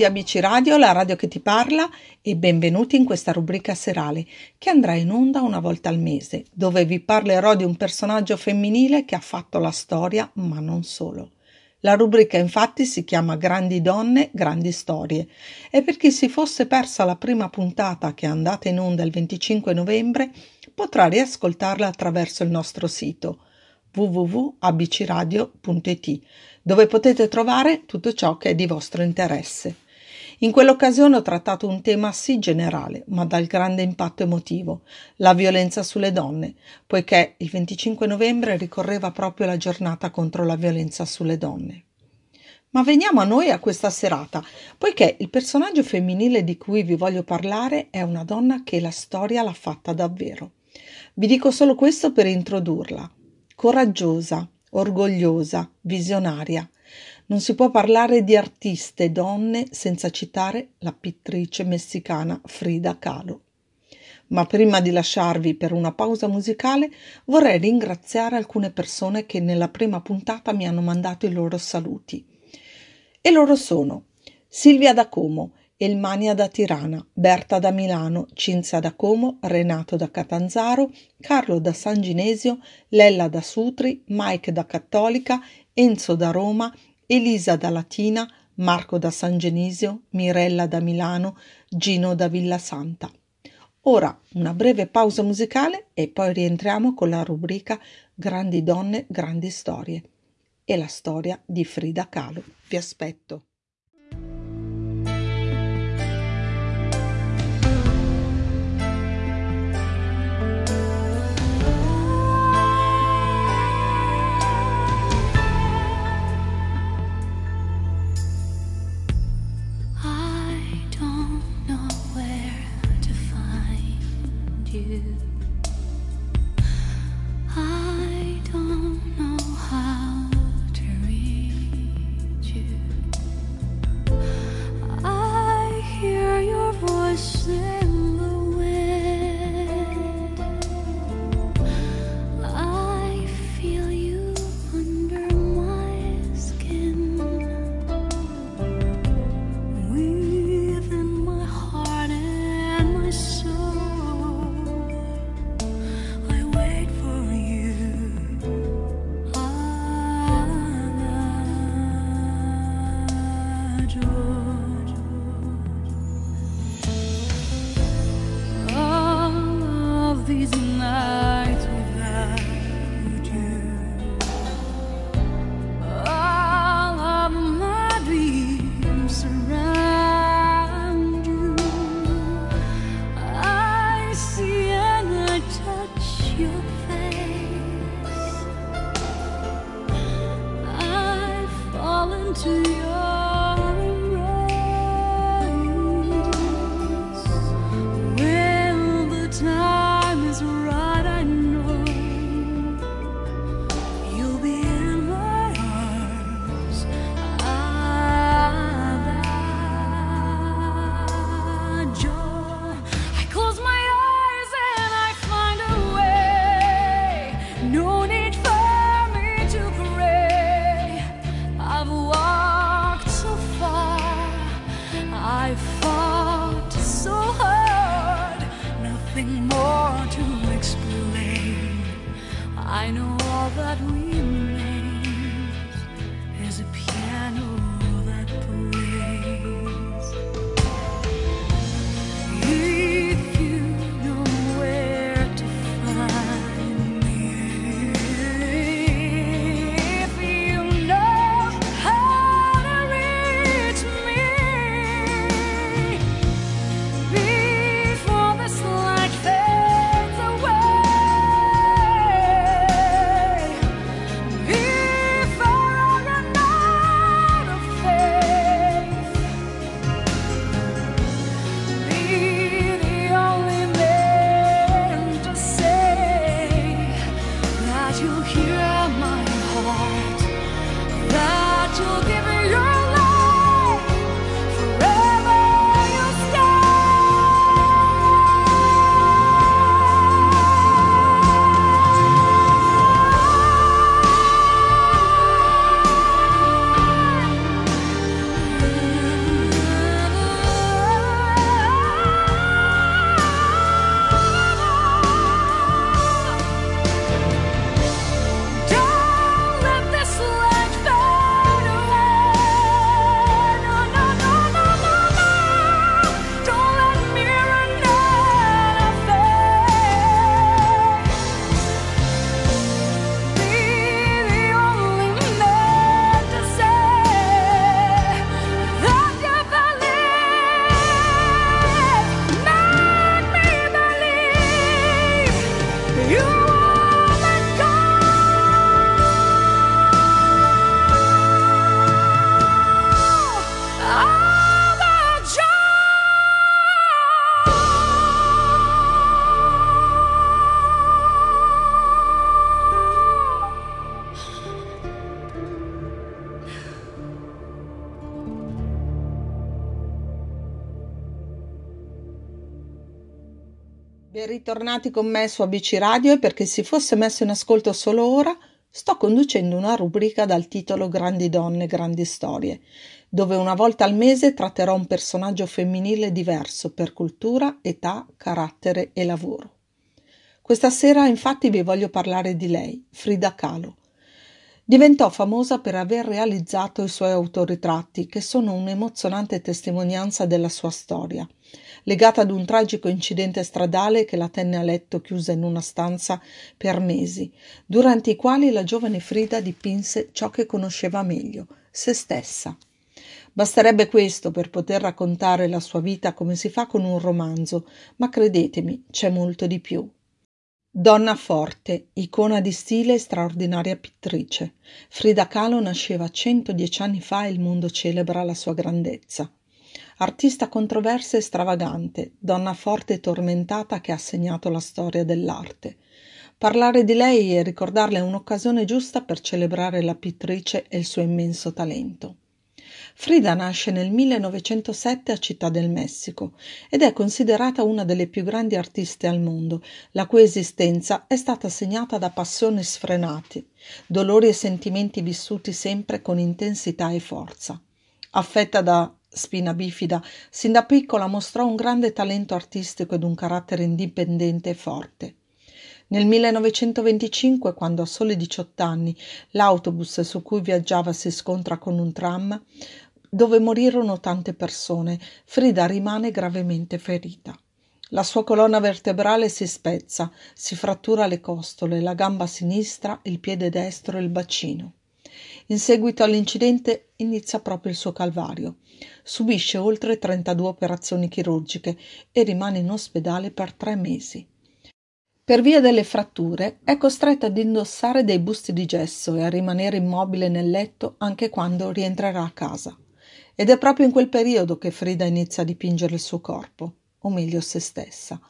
Di ABC Radio, la radio che ti parla e benvenuti in questa rubrica serale che andrà in onda una volta al mese, dove vi parlerò di un personaggio femminile che ha fatto la storia, ma non solo. La rubrica infatti si chiama Grandi donne, grandi storie e per chi si fosse persa la prima puntata che è andata in onda il 25 novembre potrà riascoltarla attraverso il nostro sito www.abcradio.it dove potete trovare tutto ciò che è di vostro interesse. In quell'occasione ho trattato un tema sì generale, ma dal grande impatto emotivo, la violenza sulle donne, poiché il 25 novembre ricorreva proprio la giornata contro la violenza sulle donne. Ma veniamo a noi a questa serata, poiché il personaggio femminile di cui vi voglio parlare è una donna che la storia l'ha fatta davvero. Vi dico solo questo per introdurla. Coraggiosa, orgogliosa, visionaria. Non si può parlare di artiste donne senza citare la pittrice messicana Frida Kahlo. Ma prima di lasciarvi per una pausa musicale vorrei ringraziare alcune persone che nella prima puntata mi hanno mandato i loro saluti. E loro sono Silvia da Como, Elmania da Tirana, Berta da Milano, Cinzia da Como, Renato da Catanzaro, Carlo da San Ginesio, Lella da Sutri, Mike da Cattolica, Enzo da Roma, Elisa da Latina, Marco da San Genisio, Mirella da Milano, Gino da Villa Santa. Ora una breve pausa musicale e poi rientriamo con la rubrica Grandi donne, grandi storie e la storia di Frida Kahlo. Vi aspetto. Ritornati con me su ABC Radio e per chi si fosse messo in ascolto solo ora, sto conducendo una rubrica dal titolo Grandi donne, grandi storie, dove una volta al mese tratterò un personaggio femminile diverso per cultura, età, carattere e lavoro. Questa sera infatti vi voglio parlare di lei, Frida Kahlo. Diventò famosa per aver realizzato i suoi autoritratti, che sono un'emozionante testimonianza della sua storia legata ad un tragico incidente stradale che la tenne a letto chiusa in una stanza per mesi, durante i quali la giovane Frida dipinse ciò che conosceva meglio, se stessa. Basterebbe questo per poter raccontare la sua vita come si fa con un romanzo, ma credetemi, c'è molto di più. Donna forte, icona di stile e straordinaria pittrice. Frida Kahlo nasceva 110 anni fa e il mondo celebra la sua grandezza. Artista controversa e stravagante, donna forte e tormentata che ha segnato la storia dell'arte. Parlare di lei e ricordarla è un'occasione giusta per celebrare la pittrice e il suo immenso talento. Frida nasce nel 1907 a Città del Messico ed è considerata una delle più grandi artiste al mondo, la cui esistenza è stata segnata da passioni sfrenate, dolori e sentimenti vissuti sempre con intensità e forza. Affetta da spina bifida, sin da piccola mostrò un grande talento artistico ed un carattere indipendente e forte. Nel 1925, quando a soli 18 anni l'autobus su cui viaggiava si scontra con un tram, dove morirono tante persone, Frida rimane gravemente ferita. La sua colonna vertebrale si spezza, si frattura le costole, la gamba sinistra, il piede destro e il bacino. In seguito all'incidente inizia proprio il suo calvario. Subisce oltre 32 operazioni chirurgiche e rimane in ospedale per tre mesi. Per via delle fratture è costretta ad indossare dei busti di gesso e a rimanere immobile nel letto anche quando rientrerà a casa. Ed è proprio in quel periodo che Frida inizia a dipingere il suo corpo, o meglio se stessa.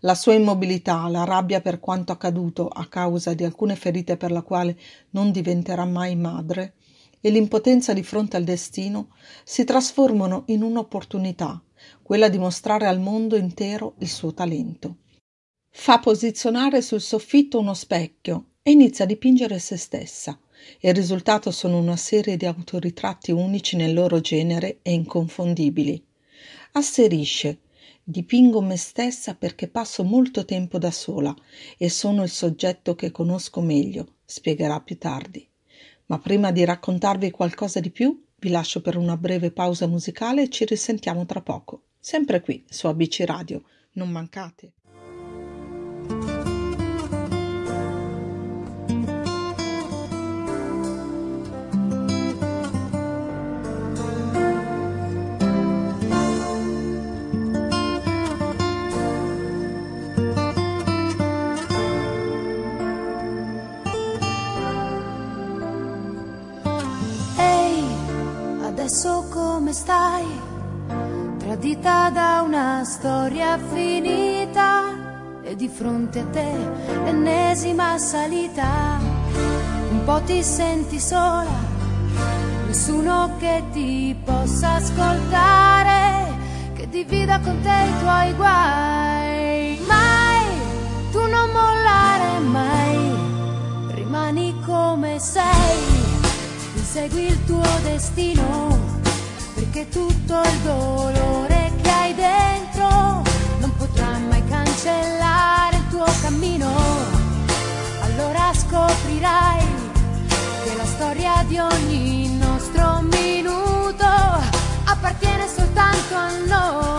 La sua immobilità, la rabbia per quanto accaduto a causa di alcune ferite per la quale non diventerà mai madre e l'impotenza di fronte al destino si trasformano in un'opportunità, quella di mostrare al mondo intero il suo talento. Fa posizionare sul soffitto uno specchio e inizia a dipingere se stessa. Il risultato sono una serie di autoritratti unici nel loro genere e inconfondibili. Asserisce Dipingo me stessa perché passo molto tempo da sola e sono il soggetto che conosco meglio, spiegherà più tardi. Ma prima di raccontarvi qualcosa di più, vi lascio per una breve pausa musicale e ci risentiamo tra poco, sempre qui su ABC Radio. Non mancate. Tradita da una storia finita e di fronte a te l'ennesima salita. Un po' ti senti sola, nessuno che ti possa ascoltare, che divida con te i tuoi guai. Mai, tu non mollare mai, rimani come sei Segui il tuo destino, perché tutto il dolore cancellare il tuo cammino. Allora scoprirai che la storia di ogni nostro minuto appartiene soltanto a noi.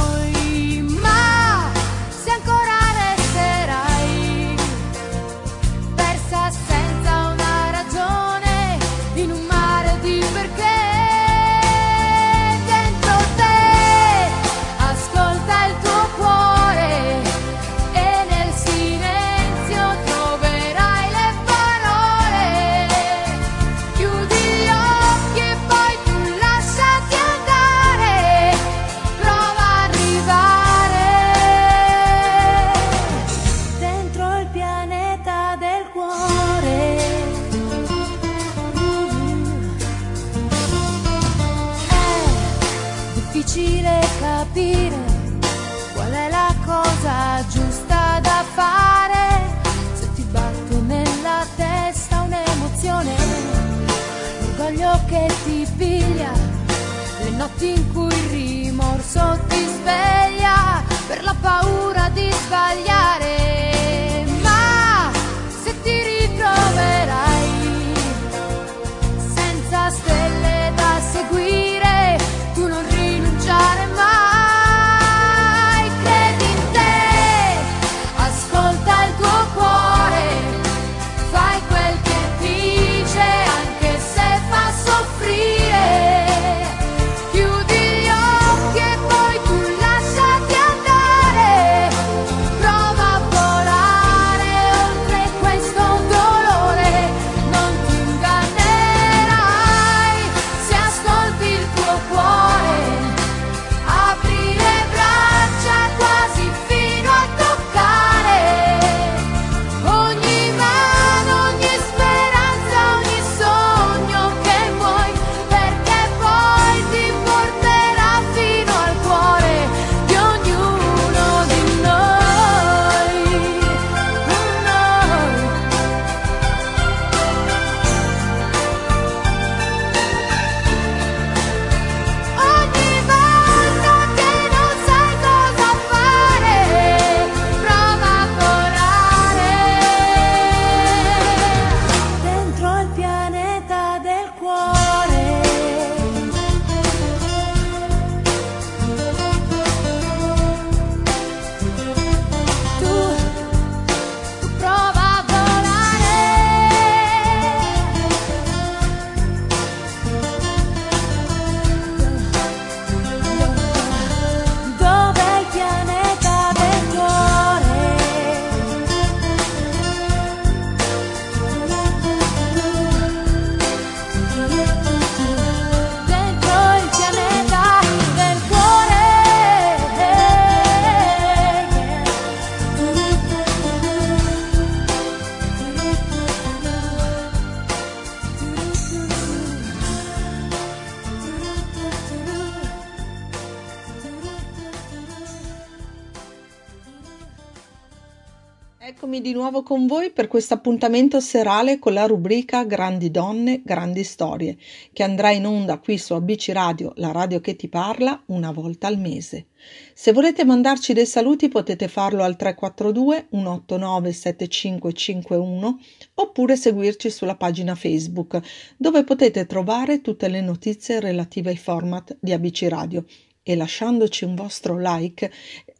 Nuovo con voi per questo appuntamento serale con la rubrica Grandi donne, grandi storie, che andrà in onda qui su ABC Radio, la radio che ti parla, una volta al mese. Se volete mandarci dei saluti potete farlo al 342 189 7551 oppure seguirci sulla pagina Facebook, dove potete trovare tutte le notizie relative ai format di ABC Radio e lasciandoci un vostro like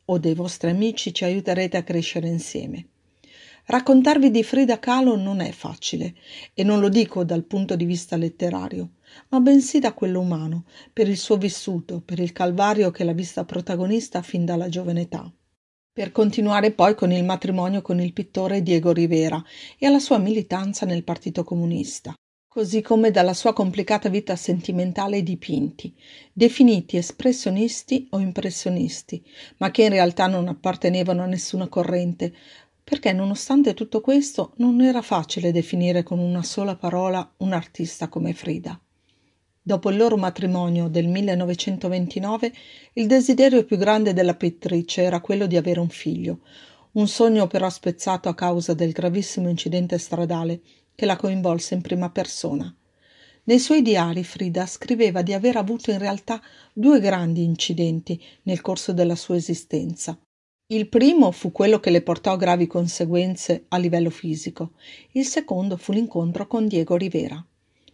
o dei vostri amici ci aiuterete a crescere insieme. Raccontarvi di Frida Kahlo non è facile e non lo dico dal punto di vista letterario, ma bensì da quello umano, per il suo vissuto, per il calvario che l'ha vista protagonista fin dalla giovane età. Per continuare poi con il matrimonio con il pittore Diego Rivera e alla sua militanza nel Partito Comunista così come dalla sua complicata vita sentimentale ai dipinti, definiti espressionisti o impressionisti, ma che in realtà non appartenevano a nessuna corrente, perché nonostante tutto questo non era facile definire con una sola parola un artista come Frida. Dopo il loro matrimonio del 1929, il desiderio più grande della pittrice era quello di avere un figlio, un sogno però spezzato a causa del gravissimo incidente stradale che la coinvolse in prima persona. Nei suoi diari Frida scriveva di aver avuto in realtà due grandi incidenti nel corso della sua esistenza. Il primo fu quello che le portò gravi conseguenze a livello fisico, il secondo fu l'incontro con Diego Rivera,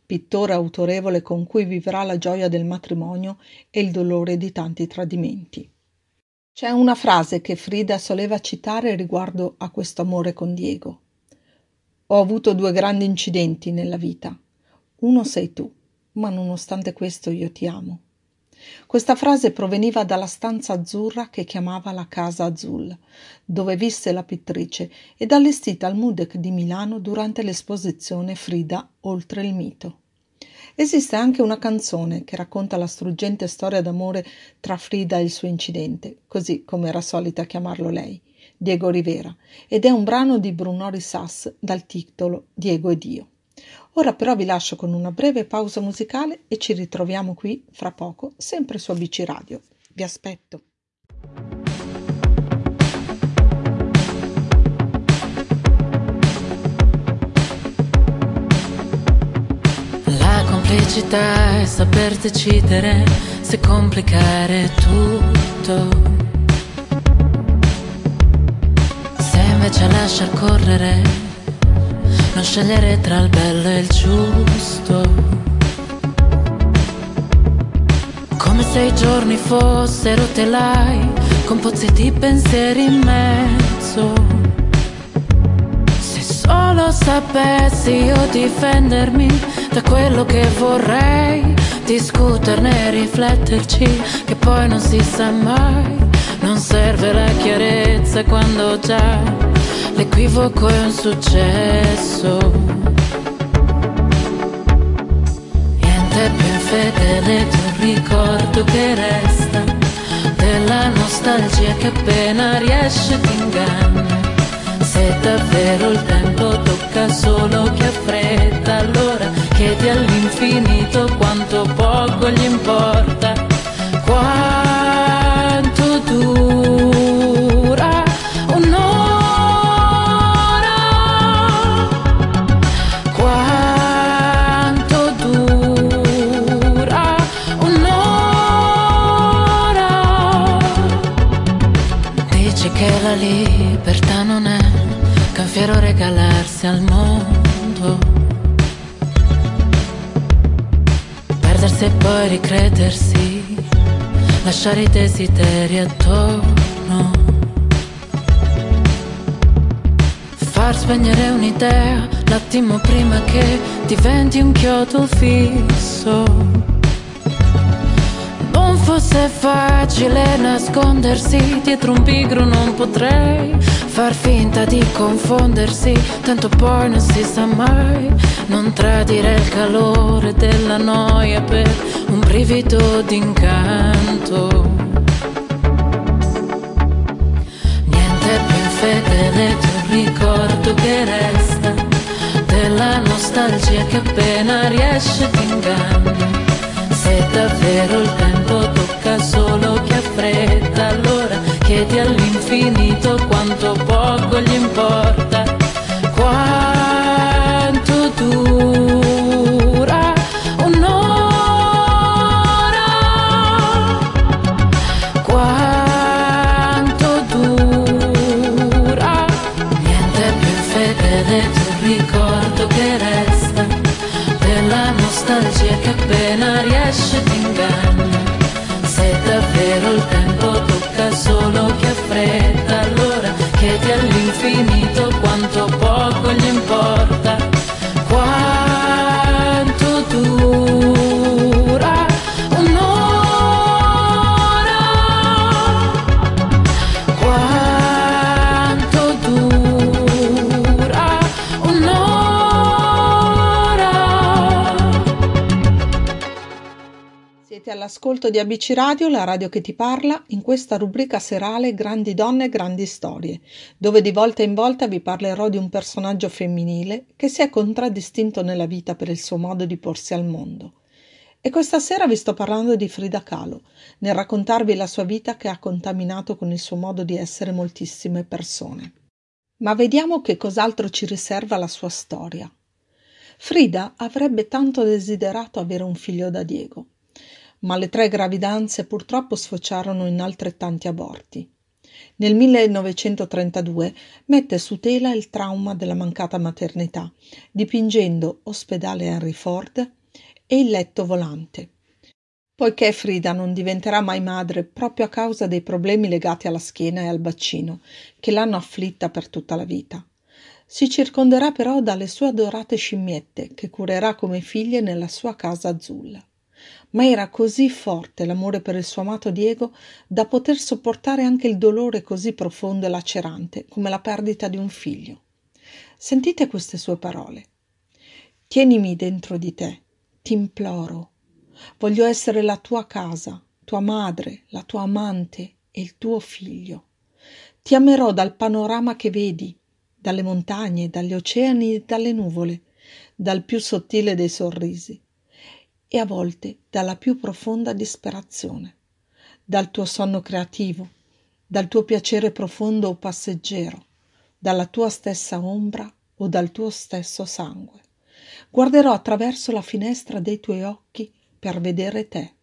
pittore autorevole con cui vivrà la gioia del matrimonio e il dolore di tanti tradimenti. C'è una frase che Frida soleva citare riguardo a questo amore con Diego. Ho avuto due grandi incidenti nella vita. Uno sei tu, ma nonostante questo io ti amo. Questa frase proveniva dalla stanza azzurra che chiamava la Casa Azul, dove visse la pittrice ed allestita al Mudec di Milano durante l'esposizione Frida oltre il mito. Esiste anche una canzone che racconta la struggente storia d'amore tra Frida e il suo incidente, così come era solita chiamarlo lei, Diego Rivera, ed è un brano di Bruno Risas dal titolo Diego e Dio. Ora però vi lascio con una breve pausa musicale e ci ritroviamo qui fra poco, sempre su ABC Radio. Vi aspetto. La complicità è saper decidere se complicare tutto. Se invece lasciar correre non scegliere tra il bello e il giusto. Come se i giorni fossero telai, con pozzi di pensieri in mezzo solo sapessi io difendermi da quello che vorrei, discuterne e rifletterci, che poi non si sa mai, non serve la chiarezza quando già l'equivoco è un successo. Niente più infedele di un ricordo che resta, della nostalgia che appena riesce ti inganna se davvero il tempo tocca solo chi fretta, lasciare i desideri attorno. Far spegnere un'idea l'attimo prima che diventi un chiodo fisso fosse facile nascondersi dietro un pigro non potrei far finta di confondersi, tanto poi non si sa mai, non tradire il calore della noia per un brivido d'incanto. Niente più infedele di un ricordo che resta, della nostalgia che appena riesce t'inganna se davvero il tempo tocca solo chi ha fretta, allora chiedi all'infinito quanto poco all'ascolto di ABC Radio, la radio che ti parla, in questa rubrica serale Grandi donne e grandi storie, dove di volta in volta vi parlerò di un personaggio femminile che si è contraddistinto nella vita per il suo modo di porsi al mondo. E questa sera vi sto parlando di Frida Kahlo, nel raccontarvi la sua vita che ha contaminato con il suo modo di essere moltissime persone. Ma vediamo che cos'altro ci riserva la sua storia. Frida avrebbe tanto desiderato avere un figlio da Diego, ma le tre gravidanze purtroppo sfociarono in altrettanti aborti. Nel 1932 mette su tela il trauma della mancata maternità, dipingendo Ospedale Henry Ford e Il letto volante. Poiché Frida non diventerà mai madre proprio a causa dei problemi legati alla schiena e al bacino, che l'hanno afflitta per tutta la vita. Si circonderà però dalle sue adorate scimmiette, che curerà come figlie nella sua casa azzurra ma era così forte l'amore per il suo amato Diego da poter sopportare anche il dolore così profondo e lacerante come la perdita di un figlio. Sentite queste sue parole. Tienimi dentro di te, ti imploro. Voglio essere la tua casa, tua madre, la tua amante e il tuo figlio. Ti amerò dal panorama che vedi, dalle montagne, dagli oceani e dalle nuvole, dal più sottile dei sorrisi e a volte dalla più profonda disperazione, dal tuo sonno creativo, dal tuo piacere profondo o passeggero, dalla tua stessa ombra o dal tuo stesso sangue. Guarderò attraverso la finestra dei tuoi occhi per vedere te.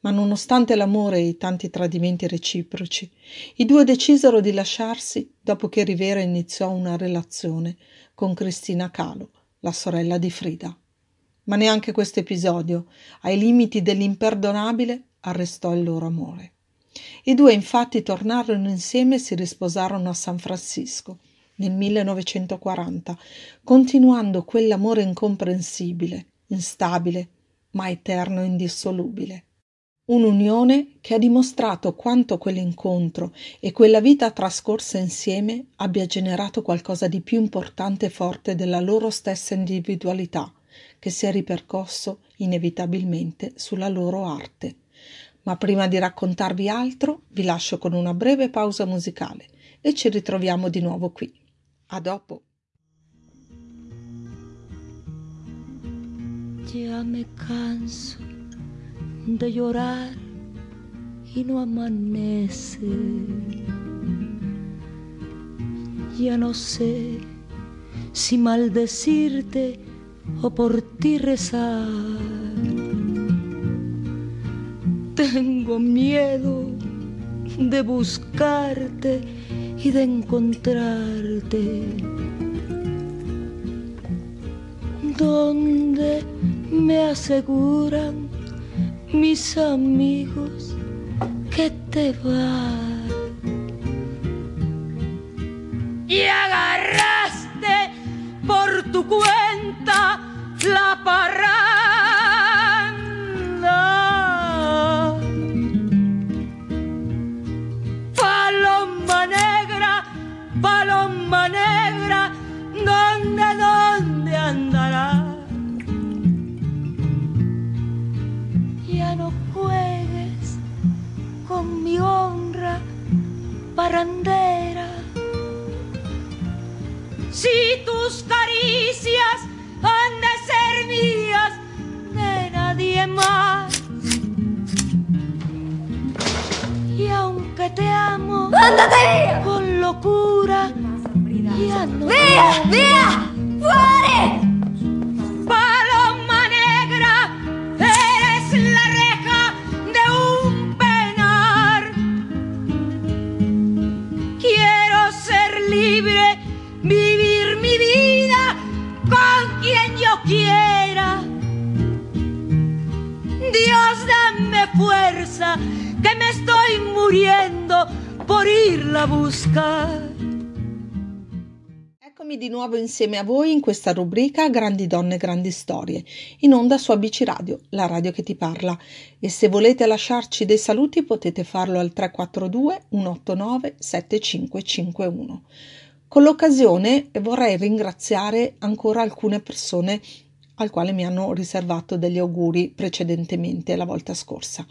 Ma nonostante l'amore e i tanti tradimenti reciproci, i due decisero di lasciarsi dopo che Rivera iniziò una relazione con Cristina Calo, la sorella di Frida. Ma neanche questo episodio, ai limiti dell'imperdonabile, arrestò il loro amore. I due infatti tornarono insieme e si risposarono a San Francisco nel 1940, continuando quell'amore incomprensibile, instabile, ma eterno e indissolubile. Un'unione che ha dimostrato quanto quell'incontro e quella vita trascorsa insieme abbia generato qualcosa di più importante e forte della loro stessa individualità, che si è ripercosso inevitabilmente sulla loro arte. Ma prima di raccontarvi altro, vi lascio con una breve pausa musicale e ci ritroviamo di nuovo qui. A dopo! Ya me canso de llorar y no amanece. Ya no sé si maldecirte o por ti rezar. Tengo miedo de buscarte y de encontrarte. Donde me aseguran mis amigos que te vas. Y agarraste por tu cuenta la parranda. Amo ¡Ándate! con locura, ya no ¡Via! ¡Via! Buscar. Eccomi di nuovo insieme a voi in questa rubrica Grandi donne, grandi storie, in onda su ABC Radio, la radio che ti parla. E se volete lasciarci dei saluti potete farlo al 342 189 7551. Con l'occasione vorrei ringraziare ancora alcune persone al quale mi hanno riservato degli auguri precedentemente la volta scorsa.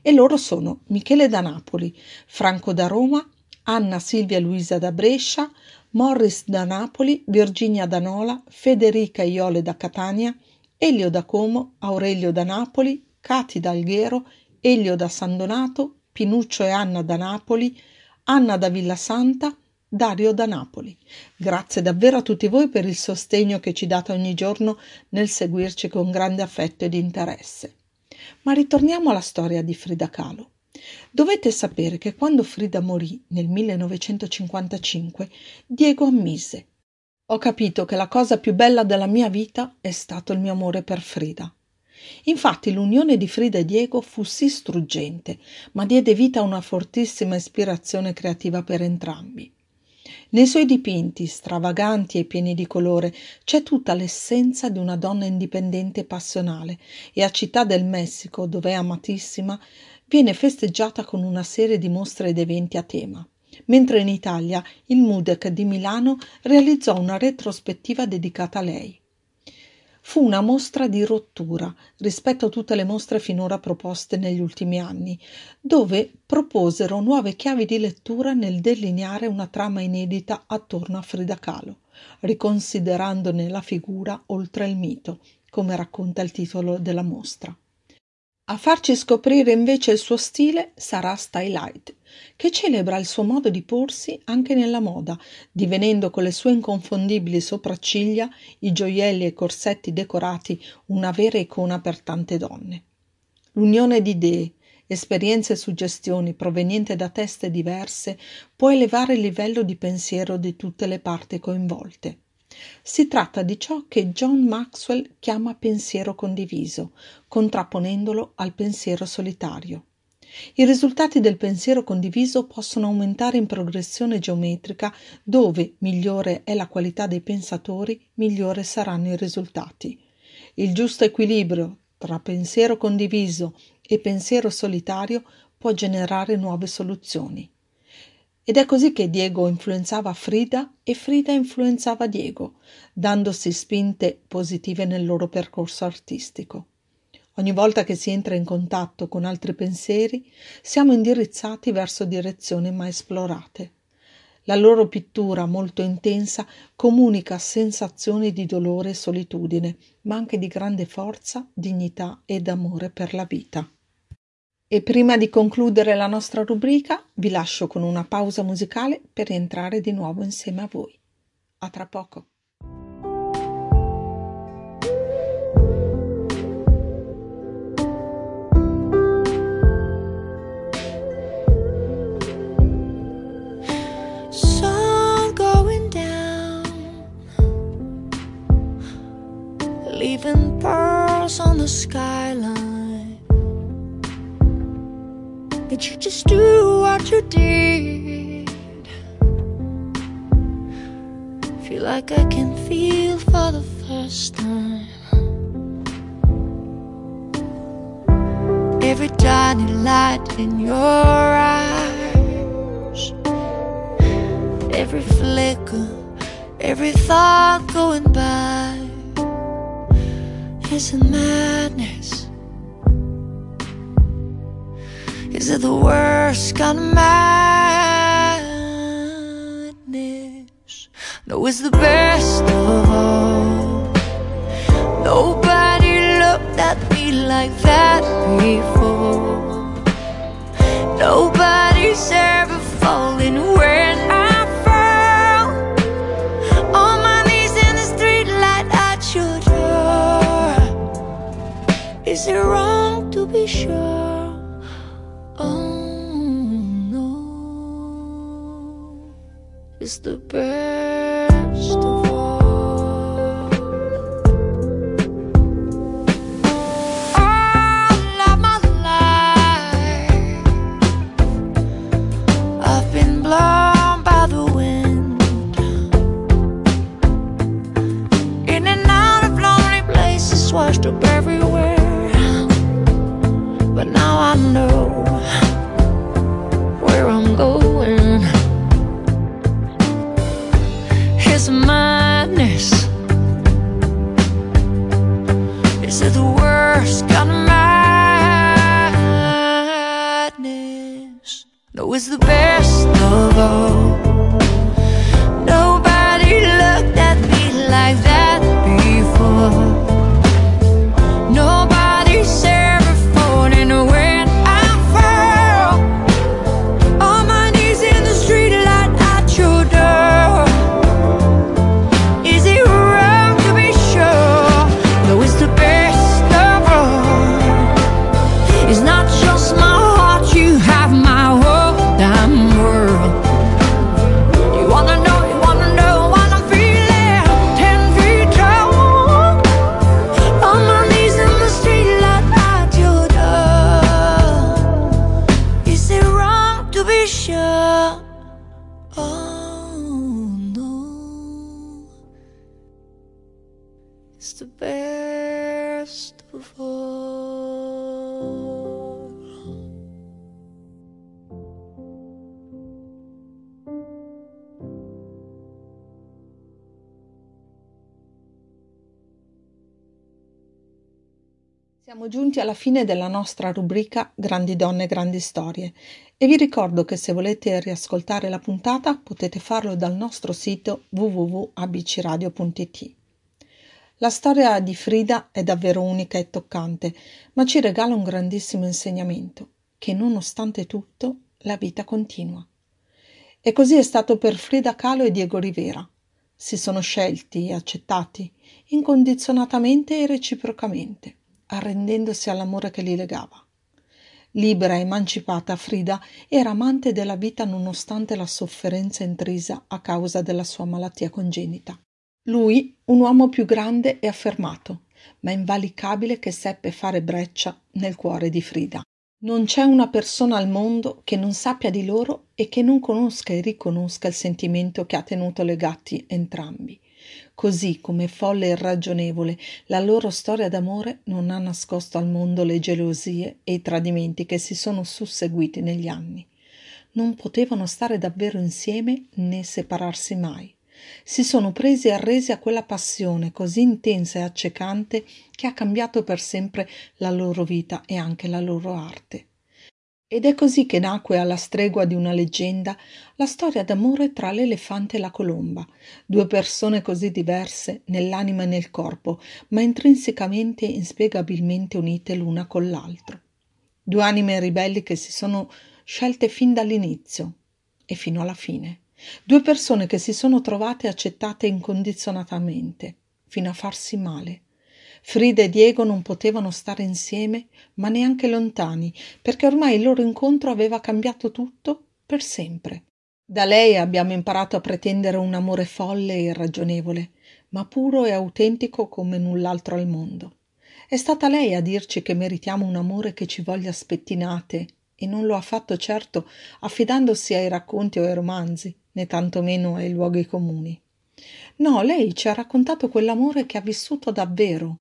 E loro sono Michele da Napoli, Franco da Roma, Anna Silvia Luisa da Brescia, Morris da Napoli, Virginia da Nola, Federica Iole da Catania, Elio da Como, Aurelio da Napoli, Cati da Alghero, Elio da San Donato, Pinuccio e Anna da Napoli, Anna da Villasanta, Dario da Napoli. Grazie davvero a tutti voi per il sostegno che ci date ogni giorno nel seguirci con grande affetto ed interesse. Ma ritorniamo alla storia di Frida Kahlo. Dovete sapere che quando Frida morì nel 1955, Diego ammise. Ho capito che la cosa più bella della mia vita è stato il mio amore per Frida. Infatti l'unione di Frida e Diego fu sì struggente, ma diede vita a una fortissima ispirazione creativa per entrambi. Nei suoi dipinti, stravaganti e pieni di colore, c'è tutta l'essenza di una donna indipendente e passionale, e a Città del Messico, dove è amatissima, viene festeggiata con una serie di mostre ed eventi a tema, mentre in Italia il MUDEC di Milano realizzò una retrospettiva dedicata a lei. Fu una mostra di rottura rispetto a tutte le mostre finora proposte negli ultimi anni, dove proposero nuove chiavi di lettura nel delineare una trama inedita attorno a Frida Kahlo, riconsiderandone la figura oltre il mito, come racconta il titolo della mostra. A farci scoprire invece il suo stile sarà Stylight, che celebra il suo modo di porsi anche nella moda, divenendo con le sue inconfondibili sopracciglia, i gioielli e i corsetti decorati una vera icona per tante donne. L'unione di idee, esperienze e suggestioni provenienti da teste diverse può elevare il livello di pensiero di tutte le parti coinvolte. Si tratta di ciò che John Maxwell chiama pensiero condiviso, contrapponendolo al pensiero solitario. I risultati del pensiero condiviso possono aumentare in progressione geometrica dove migliore è la qualità dei pensatori, migliore saranno i risultati. Il giusto equilibrio tra pensiero condiviso e pensiero solitario può generare nuove soluzioni. Ed è così che Diego influenzava Frida e Frida influenzava Diego, dandosi spinte positive nel loro percorso artistico. Ogni volta che si entra in contatto con altri pensieri, siamo indirizzati verso direzioni mai esplorate. La loro pittura molto intensa comunica sensazioni di dolore e solitudine, ma anche di grande forza, dignità ed amore per la vita. E prima di concludere la nostra rubrica, vi lascio con una pausa musicale per entrare di nuovo insieme a voi. A tra poco. Leaving pearls on the skyline. Did you just do what you did? Feel like I can feel for the first time. Every tiny light in your eyes, every flicker, every thought going by is a madness. Is it the worst kind of madness? No, it's the best of all. Nobody looked at me like that before. Nobody's ever fallen when I fell. On my knees in the street light at your door. Is it wrong to be sure? It's the best be? Oh no. It's the best of all. Siamo giunti alla fine della nostra rubrica Grandi donne, grandi storie e vi ricordo che se volete riascoltare la puntata potete farlo dal nostro sito www.abcradio.it. La storia di Frida è davvero unica e toccante, ma ci regala un grandissimo insegnamento, che nonostante tutto la vita continua. E così è stato per Frida Kahlo e Diego Rivera. Si sono scelti e accettati incondizionatamente e reciprocamente, arrendendosi all'amore che li legava. Libera emancipata, Frida era amante della vita nonostante la sofferenza intrisa a causa della sua malattia congenita. Lui, un uomo più grande e affermato, ma invalicabile che seppe fare breccia nel cuore di Frida. Non c'è una persona al mondo che non sappia di loro e che non conosca e riconosca il sentimento che ha tenuto legati entrambi. Così come folle e irragionevole, la loro storia d'amore non ha nascosto al mondo le gelosie e i tradimenti che si sono susseguiti negli anni. Non potevano stare davvero insieme né separarsi mai. Si sono presi e arresi a quella passione così intensa e accecante che ha cambiato per sempre la loro vita e anche la loro arte. Ed è così che nacque alla stregua di una leggenda la storia d'amore tra l'elefante e la colomba, due persone così diverse nell'anima e nel corpo, ma intrinsecamente e inspiegabilmente unite l'una con l'altro. Due anime ribelli che si sono scelte fin dall'inizio e fino alla fine. Due persone che si sono trovate accettate incondizionatamente, fino a farsi male, Frida e Diego non potevano stare insieme, ma neanche lontani, perché ormai il loro incontro aveva cambiato tutto per sempre. Da lei abbiamo imparato a pretendere un amore folle e irragionevole, ma puro e autentico come null'altro al mondo. È stata lei a dirci che meritiamo un amore che ci voglia spettinate, e non lo ha fatto certo affidandosi ai racconti o ai romanzi, né tantomeno ai luoghi comuni. No, lei ci ha raccontato quell'amore che ha vissuto davvero,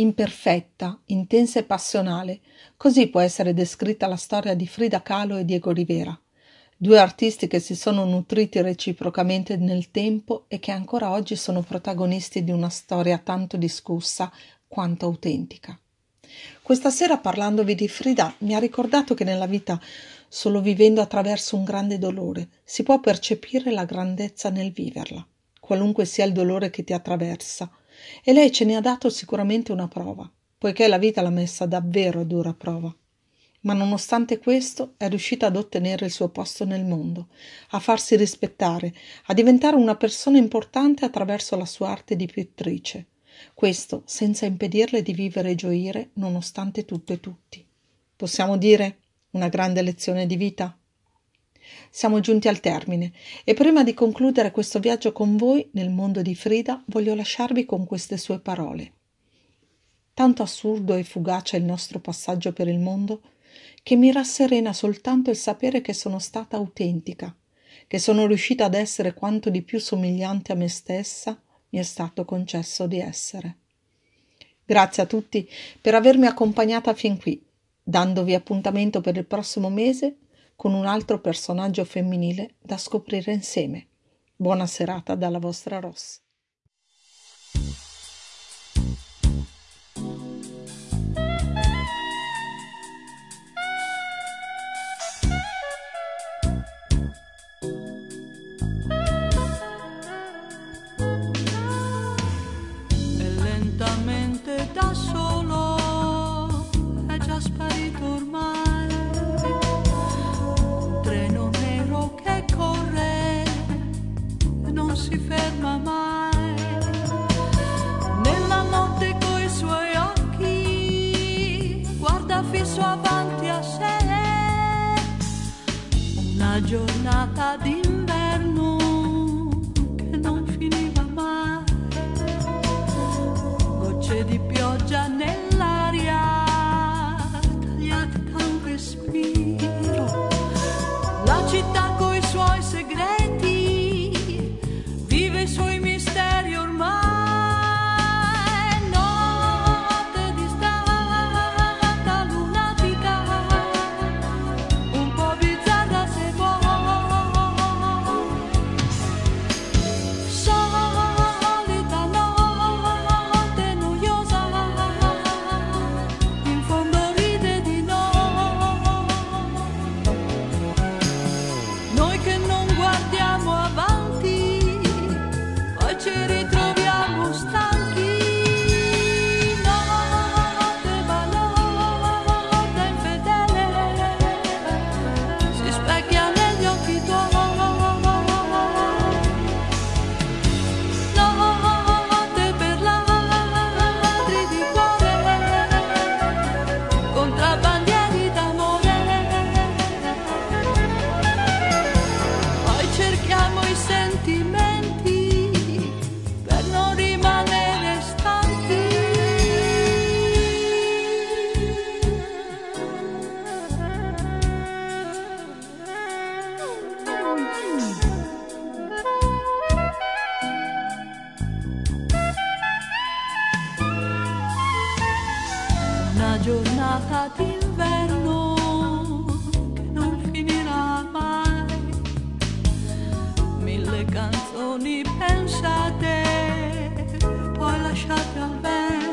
imperfetta, intensa e passionale. Così può essere descritta la storia di Frida Kahlo e Diego Rivera, due artisti che si sono nutriti reciprocamente nel tempo e che ancora oggi sono protagonisti di una storia tanto discussa quanto autentica. Questa sera parlandovi di Frida mi ha ricordato che nella vita, solo vivendo attraverso un grande dolore, si può percepire la grandezza nel viverla, qualunque sia il dolore che ti attraversa, e lei ce ne ha dato sicuramente una prova, poiché la vita l'ha messa davvero a dura prova. Ma nonostante questo è riuscita ad ottenere il suo posto nel mondo, a farsi rispettare, a diventare una persona importante attraverso la sua arte di pittrice. Questo senza impedirle di vivere e gioire nonostante tutto e tutti. Possiamo dire una grande lezione di vita? Siamo giunti al termine e prima di concludere questo viaggio con voi nel mondo di Frida voglio lasciarvi con queste sue parole. Tanto assurdo e fugace è il nostro passaggio per il mondo che mi rasserena soltanto il sapere che sono stata autentica, che sono riuscita ad essere quanto di più somigliante a me stessa mi è stato concesso di essere. Grazie a tutti per avermi accompagnata fin qui, dandovi appuntamento per il prossimo mese con un altro personaggio femminile da scoprire insieme. Buona serata dalla vostra Ross. canzoni pensate, poi lasciate al vento.